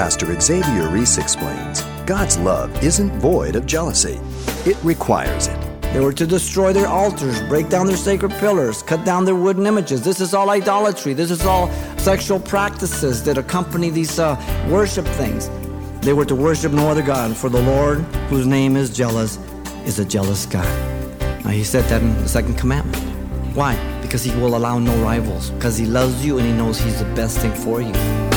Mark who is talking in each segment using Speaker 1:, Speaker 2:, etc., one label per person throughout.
Speaker 1: Pastor Xavier Reese explains God's love isn't void of jealousy, it requires it.
Speaker 2: They were to destroy their altars, break down their sacred pillars, cut down their wooden images. This is all idolatry. This is all sexual practices that accompany these uh, worship things. They were to worship no other God, for the Lord, whose name is jealous, is a jealous God. Now, he said that in the second commandment. Why? Because he will allow no rivals, because he loves you and he knows he's the best thing for you.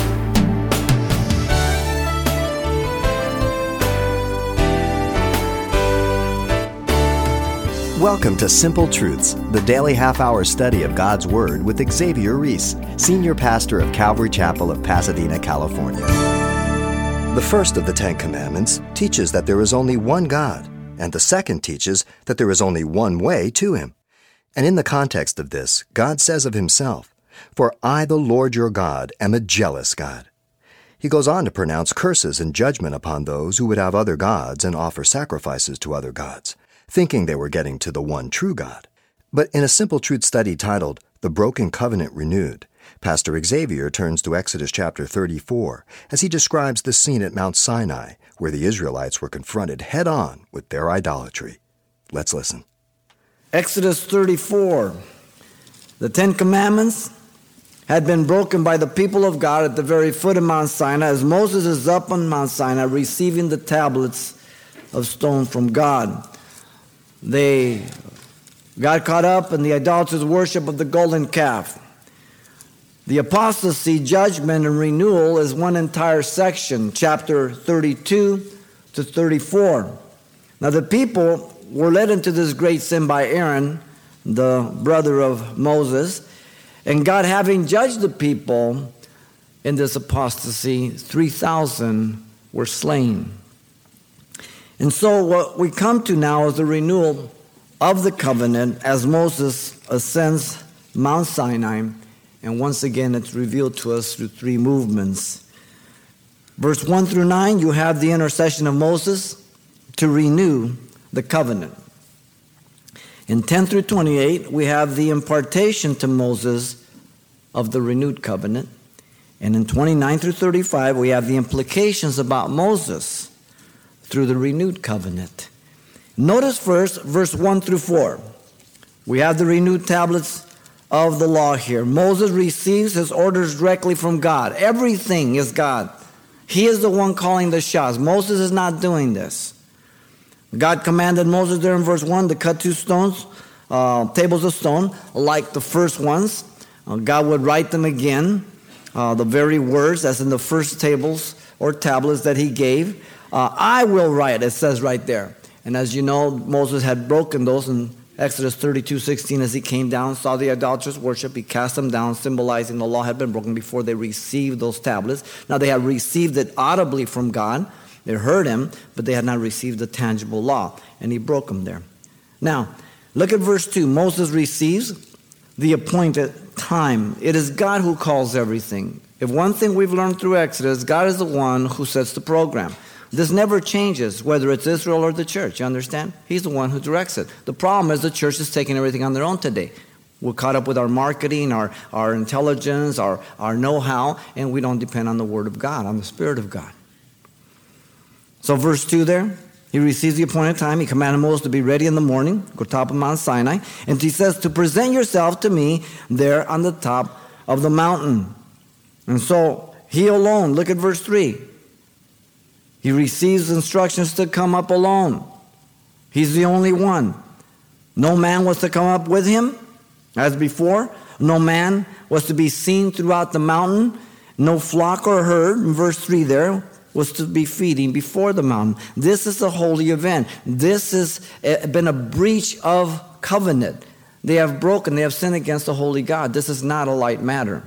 Speaker 1: Welcome to Simple Truths, the daily half hour study of God's Word with Xavier Reese, Senior Pastor of Calvary Chapel of Pasadena, California. The first of the Ten Commandments teaches that there is only one God, and the second teaches that there is only one way to Him. And in the context of this, God says of Himself, For I, the Lord your God, am a jealous God. He goes on to pronounce curses and judgment upon those who would have other gods and offer sacrifices to other gods thinking they were getting to the one true God. But in a simple truth study titled The Broken Covenant Renewed, Pastor Xavier turns to Exodus chapter 34 as he describes the scene at Mount Sinai where the Israelites were confronted head on with their idolatry. Let's listen.
Speaker 2: Exodus 34. The Ten Commandments had been broken by the people of God at the very foot of Mount Sinai as Moses is up on Mount Sinai receiving the tablets of stone from God. They got caught up in the idolatrous worship of the golden calf. The apostasy, judgment, and renewal is one entire section, chapter 32 to 34. Now, the people were led into this great sin by Aaron, the brother of Moses, and God, having judged the people in this apostasy, 3,000 were slain. And so, what we come to now is the renewal of the covenant as Moses ascends Mount Sinai. And once again, it's revealed to us through three movements. Verse 1 through 9, you have the intercession of Moses to renew the covenant. In 10 through 28, we have the impartation to Moses of the renewed covenant. And in 29 through 35, we have the implications about Moses through the renewed covenant. Notice first verse 1 through 4. We have the renewed tablets of the law here. Moses receives his orders directly from God. Everything is God. He is the one calling the shots. Moses is not doing this. God commanded Moses there in verse 1 to cut two stones, uh, tables of stone, like the first ones. Uh, God would write them again, uh, the very words as in the first tables or tablets that he gave. Uh, I will write, it says right there. And as you know, Moses had broken those in Exodus 32 16 as he came down, saw the idolatrous worship, he cast them down, symbolizing the law had been broken before they received those tablets. Now they had received it audibly from God. They heard him, but they had not received the tangible law, and he broke them there. Now, look at verse 2. Moses receives the appointed time. It is God who calls everything. If one thing we've learned through Exodus, God is the one who sets the program. This never changes, whether it's Israel or the church. You understand? He's the one who directs it. The problem is the church is taking everything on their own today. We're caught up with our marketing, our, our intelligence, our, our know how, and we don't depend on the Word of God, on the Spirit of God. So, verse 2 there, he receives the appointed time. He commanded Moses to be ready in the morning, go top of Mount Sinai. And he says, To present yourself to me there on the top of the mountain. And so, he alone, look at verse 3. He receives instructions to come up alone. He's the only one. No man was to come up with him, as before. No man was to be seen throughout the mountain. No flock or herd, in verse 3 there, was to be feeding before the mountain. This is a holy event. This has eh, been a breach of covenant. They have broken, they have sinned against the holy God. This is not a light matter.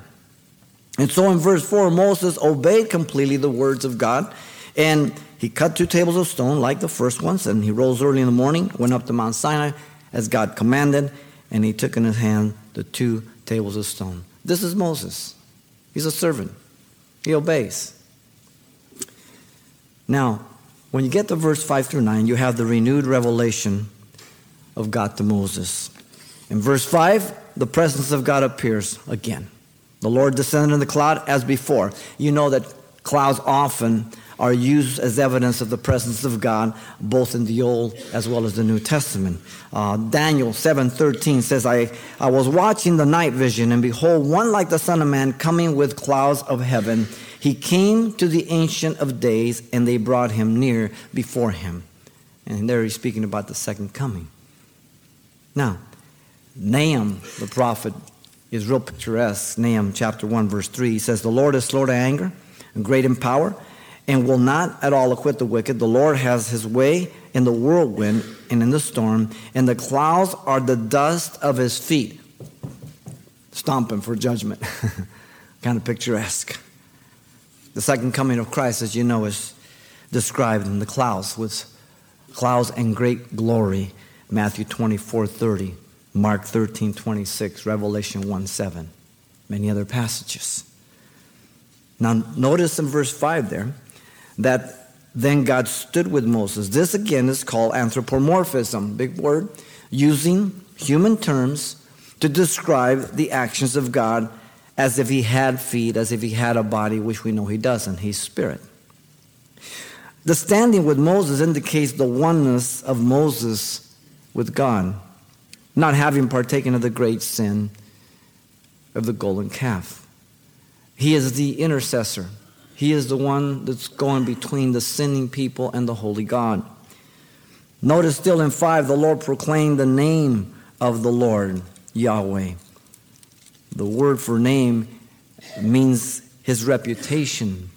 Speaker 2: And so in verse 4, Moses obeyed completely the words of God. And he cut two tables of stone like the first ones, and he rose early in the morning, went up to Mount Sinai as God commanded, and he took in his hand the two tables of stone. This is Moses. He's a servant, he obeys. Now, when you get to verse 5 through 9, you have the renewed revelation of God to Moses. In verse 5, the presence of God appears again. The Lord descended in the cloud as before. You know that Clouds often are used as evidence of the presence of God, both in the Old as well as the New Testament. Uh, Daniel 7:13 says, I, I was watching the night vision, and behold, one like the Son of Man coming with clouds of heaven. He came to the Ancient of Days, and they brought him near before him. And there he's speaking about the second coming. Now, Nahum, the prophet, is real picturesque. Nahum chapter 1, verse 3 he says, The Lord is slow to anger and great in power and will not at all acquit the wicked. The Lord has his way in the whirlwind and in the storm, and the clouds are the dust of his feet. Stomping for judgment. kind of picturesque. The second coming of Christ, as you know, is described in the clouds with clouds and great glory. Matthew 24 30, Mark 13 26, Revelation 1 7, many other passages. Now, notice in verse 5 there that then God stood with Moses. This again is called anthropomorphism, big word, using human terms to describe the actions of God as if he had feet, as if he had a body, which we know he doesn't. He's spirit. The standing with Moses indicates the oneness of Moses with God, not having partaken of the great sin of the golden calf. He is the intercessor. He is the one that's going between the sinning people and the holy God. Notice still in 5, the Lord proclaimed the name of the Lord, Yahweh. The word for name means his reputation.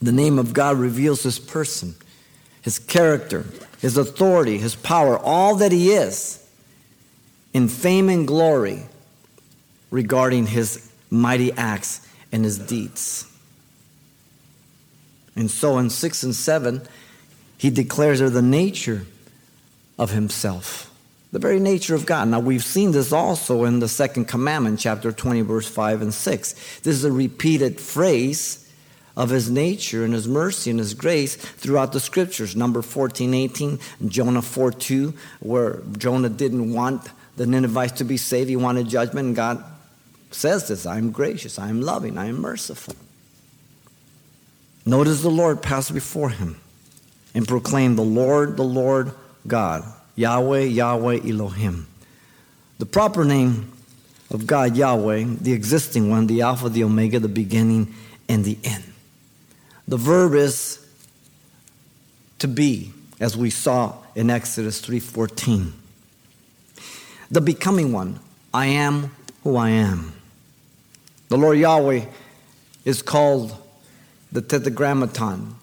Speaker 2: The name of God reveals his person, his character, his authority, his power, all that he is in fame and glory regarding his mighty acts and his deeds. And so in 6 and 7, he declares her the nature of himself, the very nature of God. Now, we've seen this also in the second commandment, chapter 20, verse 5 and 6. This is a repeated phrase of his nature and his mercy and his grace throughout the scriptures. Number 14, 18, Jonah 4 2, where Jonah didn't want the Ninevites to be saved, he wanted judgment, and God says this I am gracious, I am loving, I am merciful. Notice the Lord passed before him and proclaimed, The Lord, the Lord God, Yahweh, Yahweh, Elohim. The proper name of God, Yahweh, the existing one, the Alpha, the Omega, the beginning, and the end. The verb is to be, as we saw in Exodus 3:14. The becoming one, I am who I am. The Lord Yahweh is called the tetragrammaton.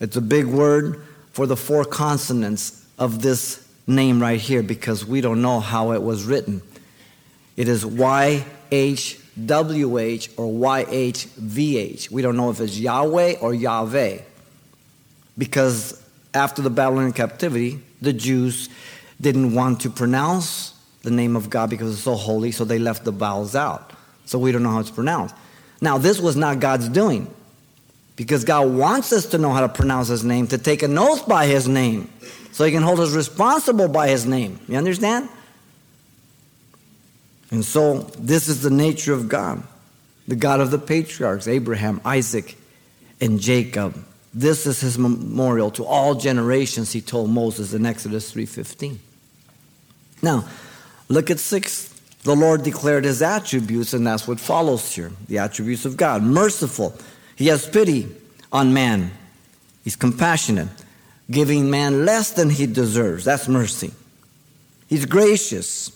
Speaker 2: It's a big word for the four consonants of this name right here because we don't know how it was written. It is YHWH or YHVH. We don't know if it's Yahweh or Yahweh because after the Babylonian captivity, the Jews didn't want to pronounce the name of God because it's so holy, so they left the vowels out. So we don't know how it's pronounced. Now, this was not God's doing because God wants us to know how to pronounce His name, to take an oath by His name, so He can hold us responsible by His name. You understand? And so, this is the nature of God the God of the patriarchs, Abraham, Isaac, and Jacob. This is his memorial to all generations, he told Moses in Exodus 3:15. Now, look at 6 the Lord declared his attributes, and that's what follows here the attributes of God. Merciful. He has pity on man. He's compassionate, giving man less than he deserves. That's mercy. He's gracious.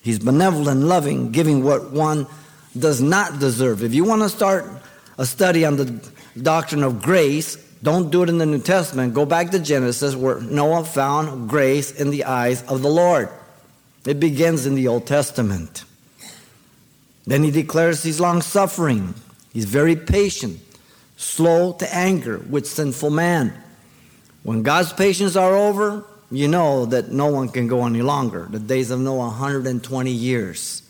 Speaker 2: He's benevolent, loving, giving what one does not deserve. If you want to start a study on the doctrine of grace, don't do it in the New Testament. Go back to Genesis where Noah found grace in the eyes of the Lord. It begins in the Old Testament. Then he declares he's long suffering, he's very patient, slow to anger with sinful man. When God's patience are over, you know that no one can go any longer. The days of Noah, 120 years.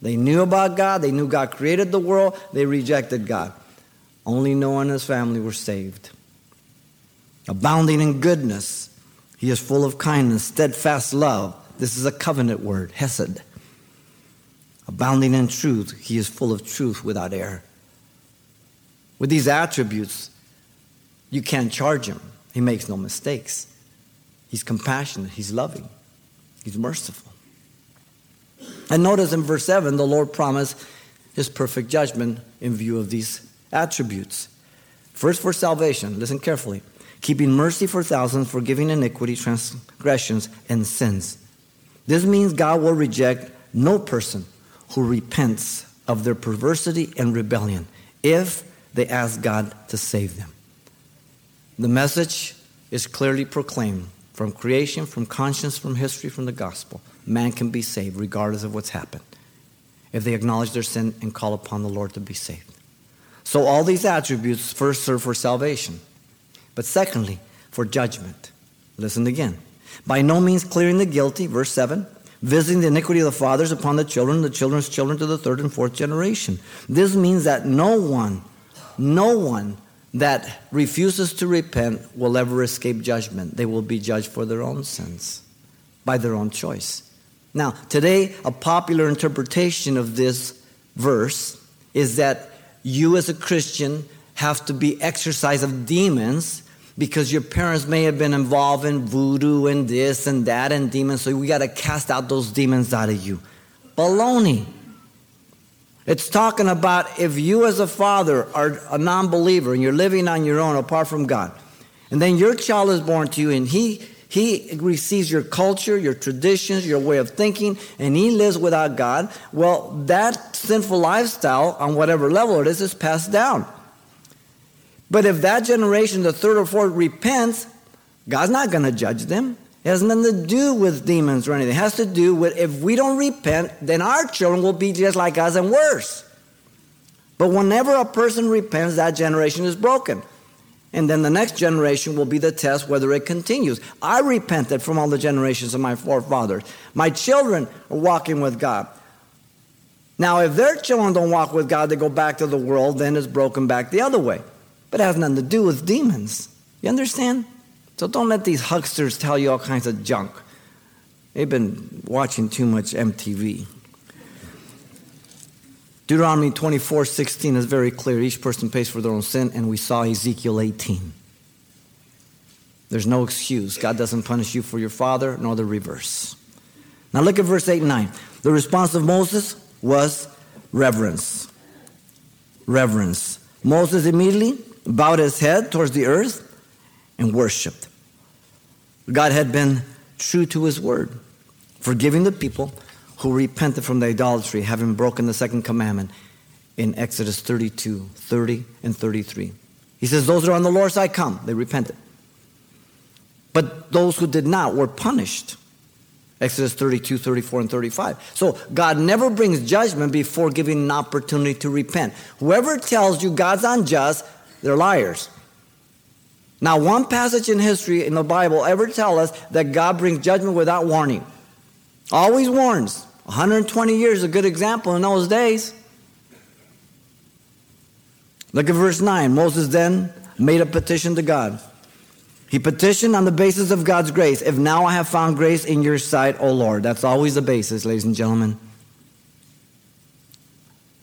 Speaker 2: They knew about God, they knew God created the world, they rejected God. Only Noah and his family were saved. Abounding in goodness, he is full of kindness, steadfast love this is a covenant word, hesed. Abounding in truth, he is full of truth without error. With these attributes, you can't charge him. He makes no mistakes. He's compassionate, he's loving, he's merciful. And notice in verse 7, the Lord promised his perfect judgment in view of these attributes. First, for salvation, listen carefully, keeping mercy for thousands, forgiving iniquity, transgressions, and sins. This means God will reject no person who repents of their perversity and rebellion if they ask God to save them. The message is clearly proclaimed from creation, from conscience, from history, from the gospel. Man can be saved regardless of what's happened if they acknowledge their sin and call upon the Lord to be saved. So, all these attributes first serve for salvation, but secondly, for judgment. Listen again. By no means clearing the guilty, verse 7, visiting the iniquity of the fathers upon the children, the children's children to the third and fourth generation. This means that no one, no one that refuses to repent will ever escape judgment. They will be judged for their own sins, by their own choice. Now, today, a popular interpretation of this verse is that you as a Christian have to be exorcised of demons because your parents may have been involved in voodoo and this and that and demons, so we got to cast out those demons out of you. Baloney. It's talking about if you as a father are a non believer and you're living on your own apart from God, and then your child is born to you and he he receives your culture, your traditions, your way of thinking, and he lives without God. Well, that sinful lifestyle, on whatever level it is, is passed down. But if that generation, the third or fourth, repents, God's not going to judge them. It has nothing to do with demons or anything. It has to do with if we don't repent, then our children will be just like us and worse. But whenever a person repents, that generation is broken. And then the next generation will be the test whether it continues. I repented from all the generations of my forefathers. My children are walking with God. Now, if their children don't walk with God, they go back to the world, then it's broken back the other way. But it has nothing to do with demons. You understand? So don't let these hucksters tell you all kinds of junk. They've been watching too much MTV. Deuteronomy 24 16 is very clear. Each person pays for their own sin, and we saw Ezekiel 18. There's no excuse. God doesn't punish you for your father, nor the reverse. Now look at verse 8 and 9. The response of Moses was reverence. Reverence. Moses immediately bowed his head towards the earth and worshiped. God had been true to his word, forgiving the people who repented from the idolatry, having broken the second commandment in Exodus 32, 30, and 33. He says, Those that are on the Lord's side come. They repented. But those who did not were punished. Exodus 32, 34, and 35. So God never brings judgment before giving an opportunity to repent. Whoever tells you God's unjust, they're liars. Now, one passage in history in the Bible ever tell us that God brings judgment without warning. Always warns. 120 years is a good example in those days. Look at verse 9. Moses then made a petition to God. He petitioned on the basis of God's grace. If now I have found grace in your sight, O Lord. That's always the basis, ladies and gentlemen.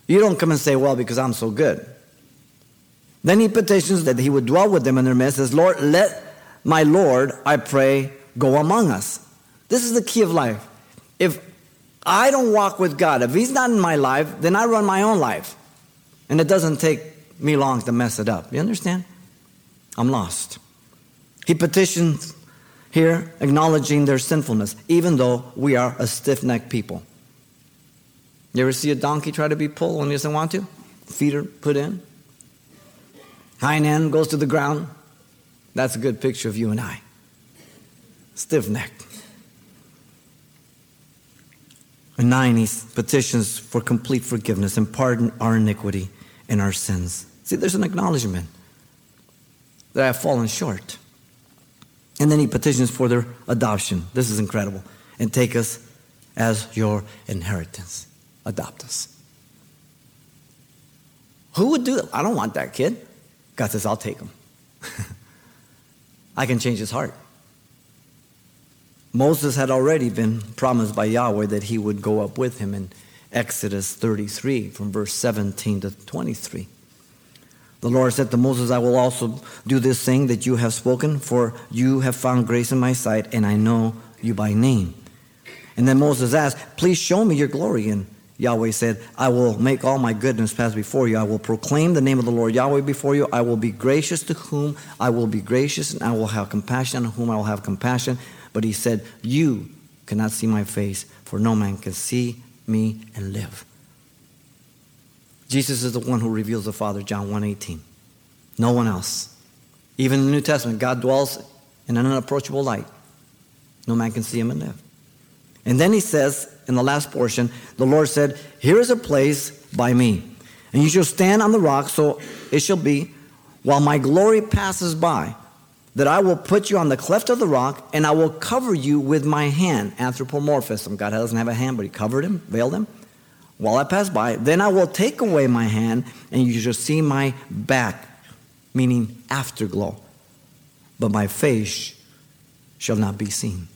Speaker 2: You don't come and say, well, because I'm so good. Then he petitions that he would dwell with them in their midst, says, Lord, let my Lord, I pray, go among us. This is the key of life. If I don't walk with God. If He's not in my life, then I run my own life. And it doesn't take me long to mess it up. You understand? I'm lost. He petitions here, acknowledging their sinfulness, even though we are a stiff necked people. You ever see a donkey try to be pulled when he doesn't want to? Feet are put in. Hind end goes to the ground. That's a good picture of you and I. Stiff neck. And nine, he petitions for complete forgiveness and pardon our iniquity and our sins. See, there's an acknowledgement that I have fallen short. And then he petitions for their adoption. This is incredible. And take us as your inheritance. Adopt us. Who would do that? I don't want that kid. God says, I'll take him. I can change his heart. Moses had already been promised by Yahweh that he would go up with him in Exodus 33 from verse 17 to 23. The Lord said to Moses, I will also do this thing that you have spoken, for you have found grace in my sight, and I know you by name. And then Moses asked, Please show me your glory. And Yahweh said, I will make all my goodness pass before you. I will proclaim the name of the Lord Yahweh before you. I will be gracious to whom I will be gracious, and I will have compassion on whom I will have compassion. But he said, You cannot see my face, for no man can see me and live. Jesus is the one who reveals the Father, John 1:18. No one else. Even in the New Testament, God dwells in an unapproachable light. No man can see him and live. And then he says in the last portion, the Lord said, Here is a place by me, and you shall stand on the rock, so it shall be, while my glory passes by, that I will put you on the cleft of the rock, and I will cover you with my hand. Anthropomorphism. God doesn't have a hand, but he covered him, veiled him while I pass by. Then I will take away my hand, and you shall see my back, meaning afterglow. But my face shall not be seen.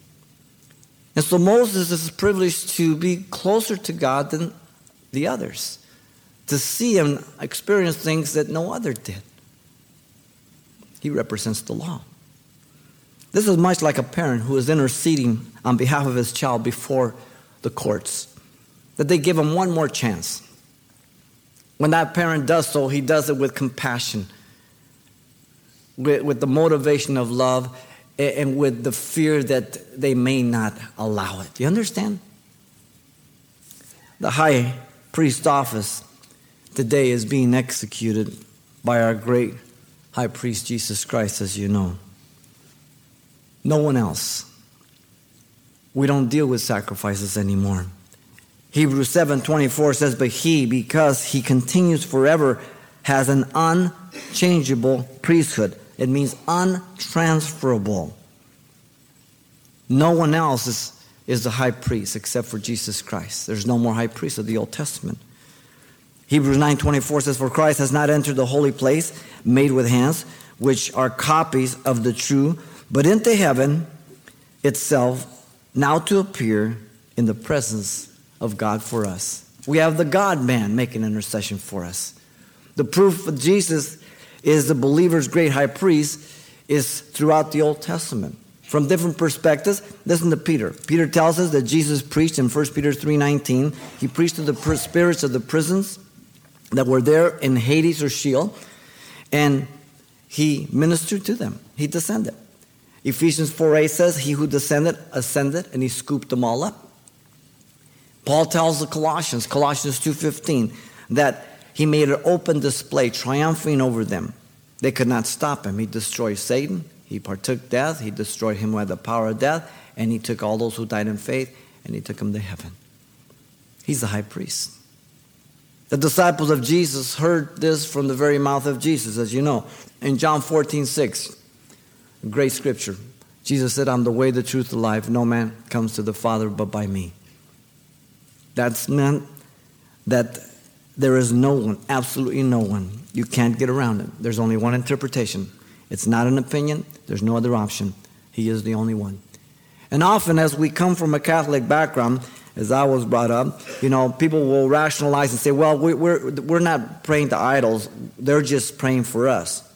Speaker 2: And so Moses is privileged to be closer to God than the others, to see and experience things that no other did. He represents the law. This is much like a parent who is interceding on behalf of his child before the courts that they give him one more chance. When that parent does so, he does it with compassion, with, with the motivation of love, and with the fear that they may not allow it. You understand? The high priest office today is being executed by our great high priest Jesus Christ, as you know. No one else. We don't deal with sacrifices anymore. Hebrews 7:24 says, "But he, because he continues forever, has an unchangeable priesthood." It means untransferable. No one else is, is the high priest except for Jesus Christ. There's no more high priest of the Old Testament. Hebrews 9:24 says, "For Christ has not entered the holy place made with hands, which are copies of the true, but into heaven itself, now to appear in the presence of God for us. We have the God man making intercession for us. The proof of Jesus is the believer's great high priest is throughout the Old Testament. From different perspectives, listen to Peter. Peter tells us that Jesus preached in 1 Peter 3:19. He preached to the spirits of the prisons that were there in Hades or Sheol, and he ministered to them. He descended. Ephesians 4:8 says, He who descended ascended, and he scooped them all up. Paul tells the Colossians, Colossians 2:15, that he made an open display, triumphing over them. They could not stop him. He destroyed Satan. He partook death. He destroyed him by the power of death. And he took all those who died in faith and he took them to heaven. He's the high priest. The disciples of Jesus heard this from the very mouth of Jesus, as you know. In John 14, 6, great scripture. Jesus said, I'm the way, the truth, the life. No man comes to the Father but by me. That's meant that there is no one, absolutely no one. You can't get around it. There's only one interpretation. It's not an opinion, there's no other option. He is the only one. And often, as we come from a Catholic background, as I was brought up, you know, people will rationalize and say, well, we're, we're not praying to idols, they're just praying for us.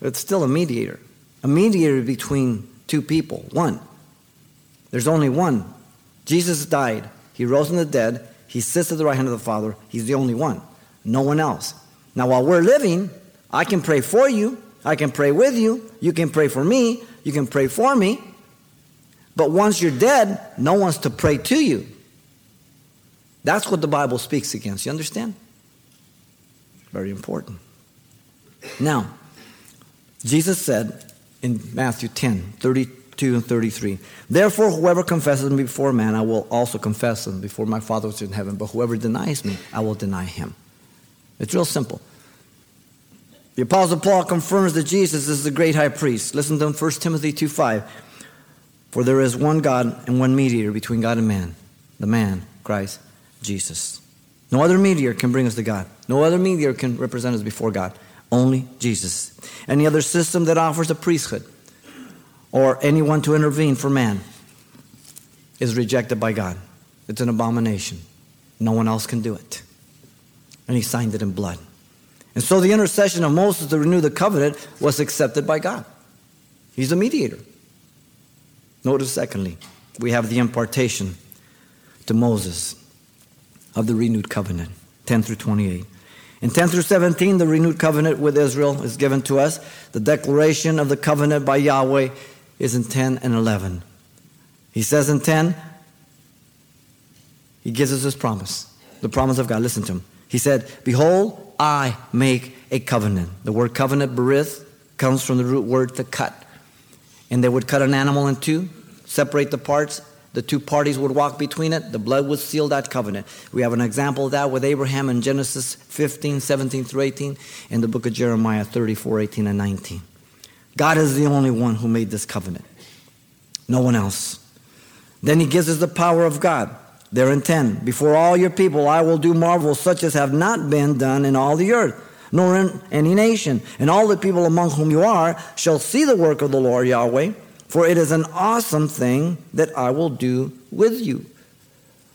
Speaker 2: It's still a mediator, a mediator between two people, one. There's only one. Jesus died. He rose from the dead. He sits at the right hand of the Father. He's the only one, no one else. Now, while we're living, I can pray for you. I can pray with you. You can pray for me. You can pray for me. But once you're dead, no one's to pray to you. That's what the Bible speaks against. You understand? Very important. Now, Jesus said in Matthew 10 30, 32 and 33. Therefore, whoever confesses me before man, I will also confess him before my Father who is in heaven. But whoever denies me, I will deny him. It's real simple. The Apostle Paul confirms that Jesus is the great high priest. Listen to him, 1 Timothy 2 5. For there is one God and one mediator between God and man, the man, Christ Jesus. No other mediator can bring us to God. No other mediator can represent us before God. Only Jesus. Any other system that offers a priesthood or anyone to intervene for man is rejected by God. It's an abomination. No one else can do it. And he signed it in blood. And so the intercession of Moses to renew the covenant was accepted by God. He's a mediator. Notice, secondly, we have the impartation to Moses of the renewed covenant, 10 through 28. In 10 through 17, the renewed covenant with Israel is given to us. The declaration of the covenant by Yahweh is in 10 and 11. He says in 10, he gives us his promise, the promise of God. Listen to him. He said, Behold, I make a covenant. The word covenant, berith, comes from the root word to cut. And they would cut an animal in two, separate the parts. The two parties would walk between it. The blood would seal that covenant. We have an example of that with Abraham in Genesis 15, 17 through 18, in the book of Jeremiah 34, 18, and 19. God is the only one who made this covenant, no one else. Then he gives us the power of God. There in 10. Before all your people, I will do marvels such as have not been done in all the earth, nor in any nation. And all the people among whom you are shall see the work of the Lord Yahweh, for it is an awesome thing that I will do with you.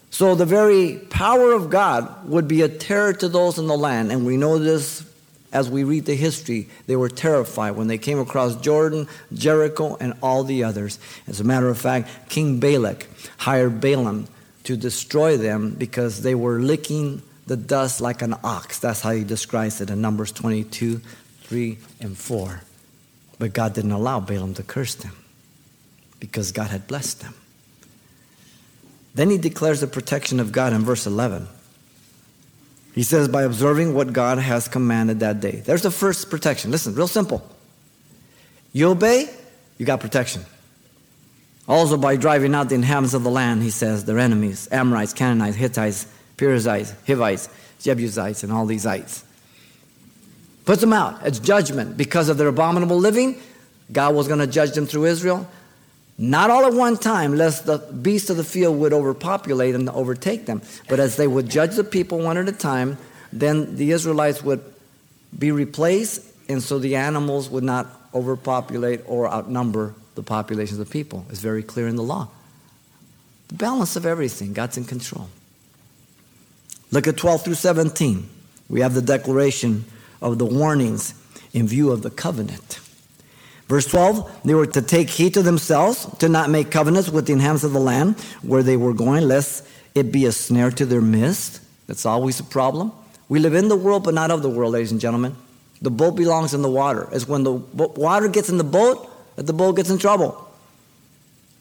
Speaker 2: So the very power of God would be a terror to those in the land. And we know this as we read the history. They were terrified when they came across Jordan, Jericho, and all the others. As a matter of fact, King Balak hired Balaam to destroy them because they were licking the dust like an ox. That's how he describes it in Numbers 22, 3, and 4. But God didn't allow Balaam to curse them because God had blessed them. Then he declares the protection of God in verse 11. He says, by observing what God has commanded that day. There's the first protection. Listen, real simple. You obey, you got protection. Also, by driving out the inhabitants of the land, he says, their enemies Amorites, Canaanites, Hittites, Perizzites, Hivites, Jebusites, and all these ites. Puts them out. It's judgment. Because of their abominable living, God was going to judge them through Israel. Not all at one time, lest the beasts of the field would overpopulate and overtake them. But as they would judge the people one at a time, then the Israelites would be replaced, and so the animals would not overpopulate or outnumber the populations of the people. It's very clear in the law. The balance of everything, God's in control. Look at 12 through 17. We have the declaration of the warnings in view of the covenant. Verse 12, they were to take heed to themselves to not make covenants with the inhabitants of the land where they were going, lest it be a snare to their midst. That's always a problem. We live in the world, but not of the world, ladies and gentlemen. The boat belongs in the water. It's when the water gets in the boat that the boat gets in trouble.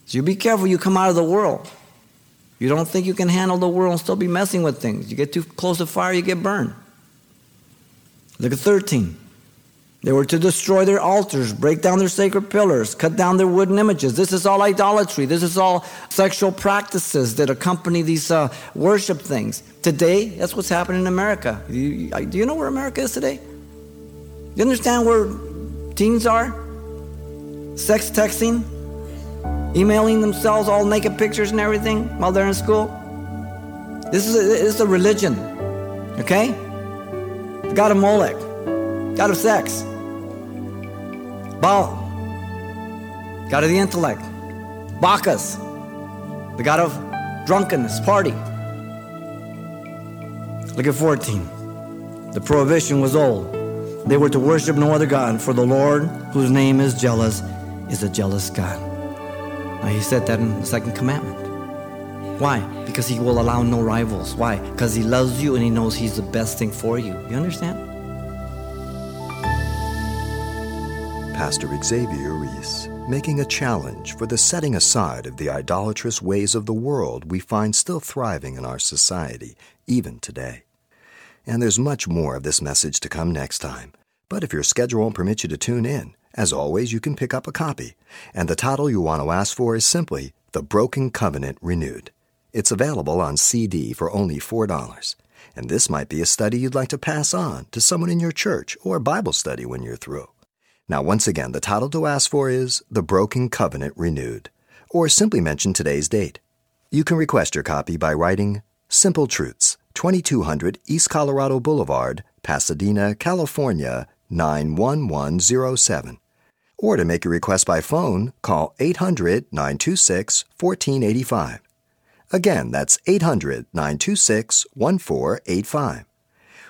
Speaker 2: So you be careful you come out of the world. You don't think you can handle the world and still be messing with things. You get too close to fire, you get burned. Look at 13. They were to destroy their altars, break down their sacred pillars, cut down their wooden images. This is all idolatry. This is all sexual practices that accompany these uh, worship things. Today, that's what's happening in America. Do you, do you know where America is today? Do You understand where teens are? sex texting, emailing themselves all naked pictures and everything while they're in school. This is a, this is a religion, okay? God of Molech, god of sex, Baal, god of the intellect, Bacchus, the god of drunkenness, party. Look at 14. The prohibition was old. They were to worship no other God, for the Lord, whose name is jealous, is a jealous God. Now, he said that in the second commandment. Why? Because he will allow no rivals. Why? Because he loves you and he knows he's the best thing for you. You understand?
Speaker 1: Pastor Xavier Reese, making a challenge for the setting aside of the idolatrous ways of the world we find still thriving in our society, even today. And there's much more of this message to come next time. But if your schedule won't permit you to tune in, as always, you can pick up a copy, and the title you want to ask for is simply The Broken Covenant Renewed. It's available on CD for only $4, and this might be a study you'd like to pass on to someone in your church or Bible study when you're through. Now, once again, the title to ask for is The Broken Covenant Renewed, or simply mention today's date. You can request your copy by writing Simple Truths, 2200 East Colorado Boulevard, Pasadena, California 91107 or to make a request by phone, call 800 926 1485. Again, that's 800 926 1485.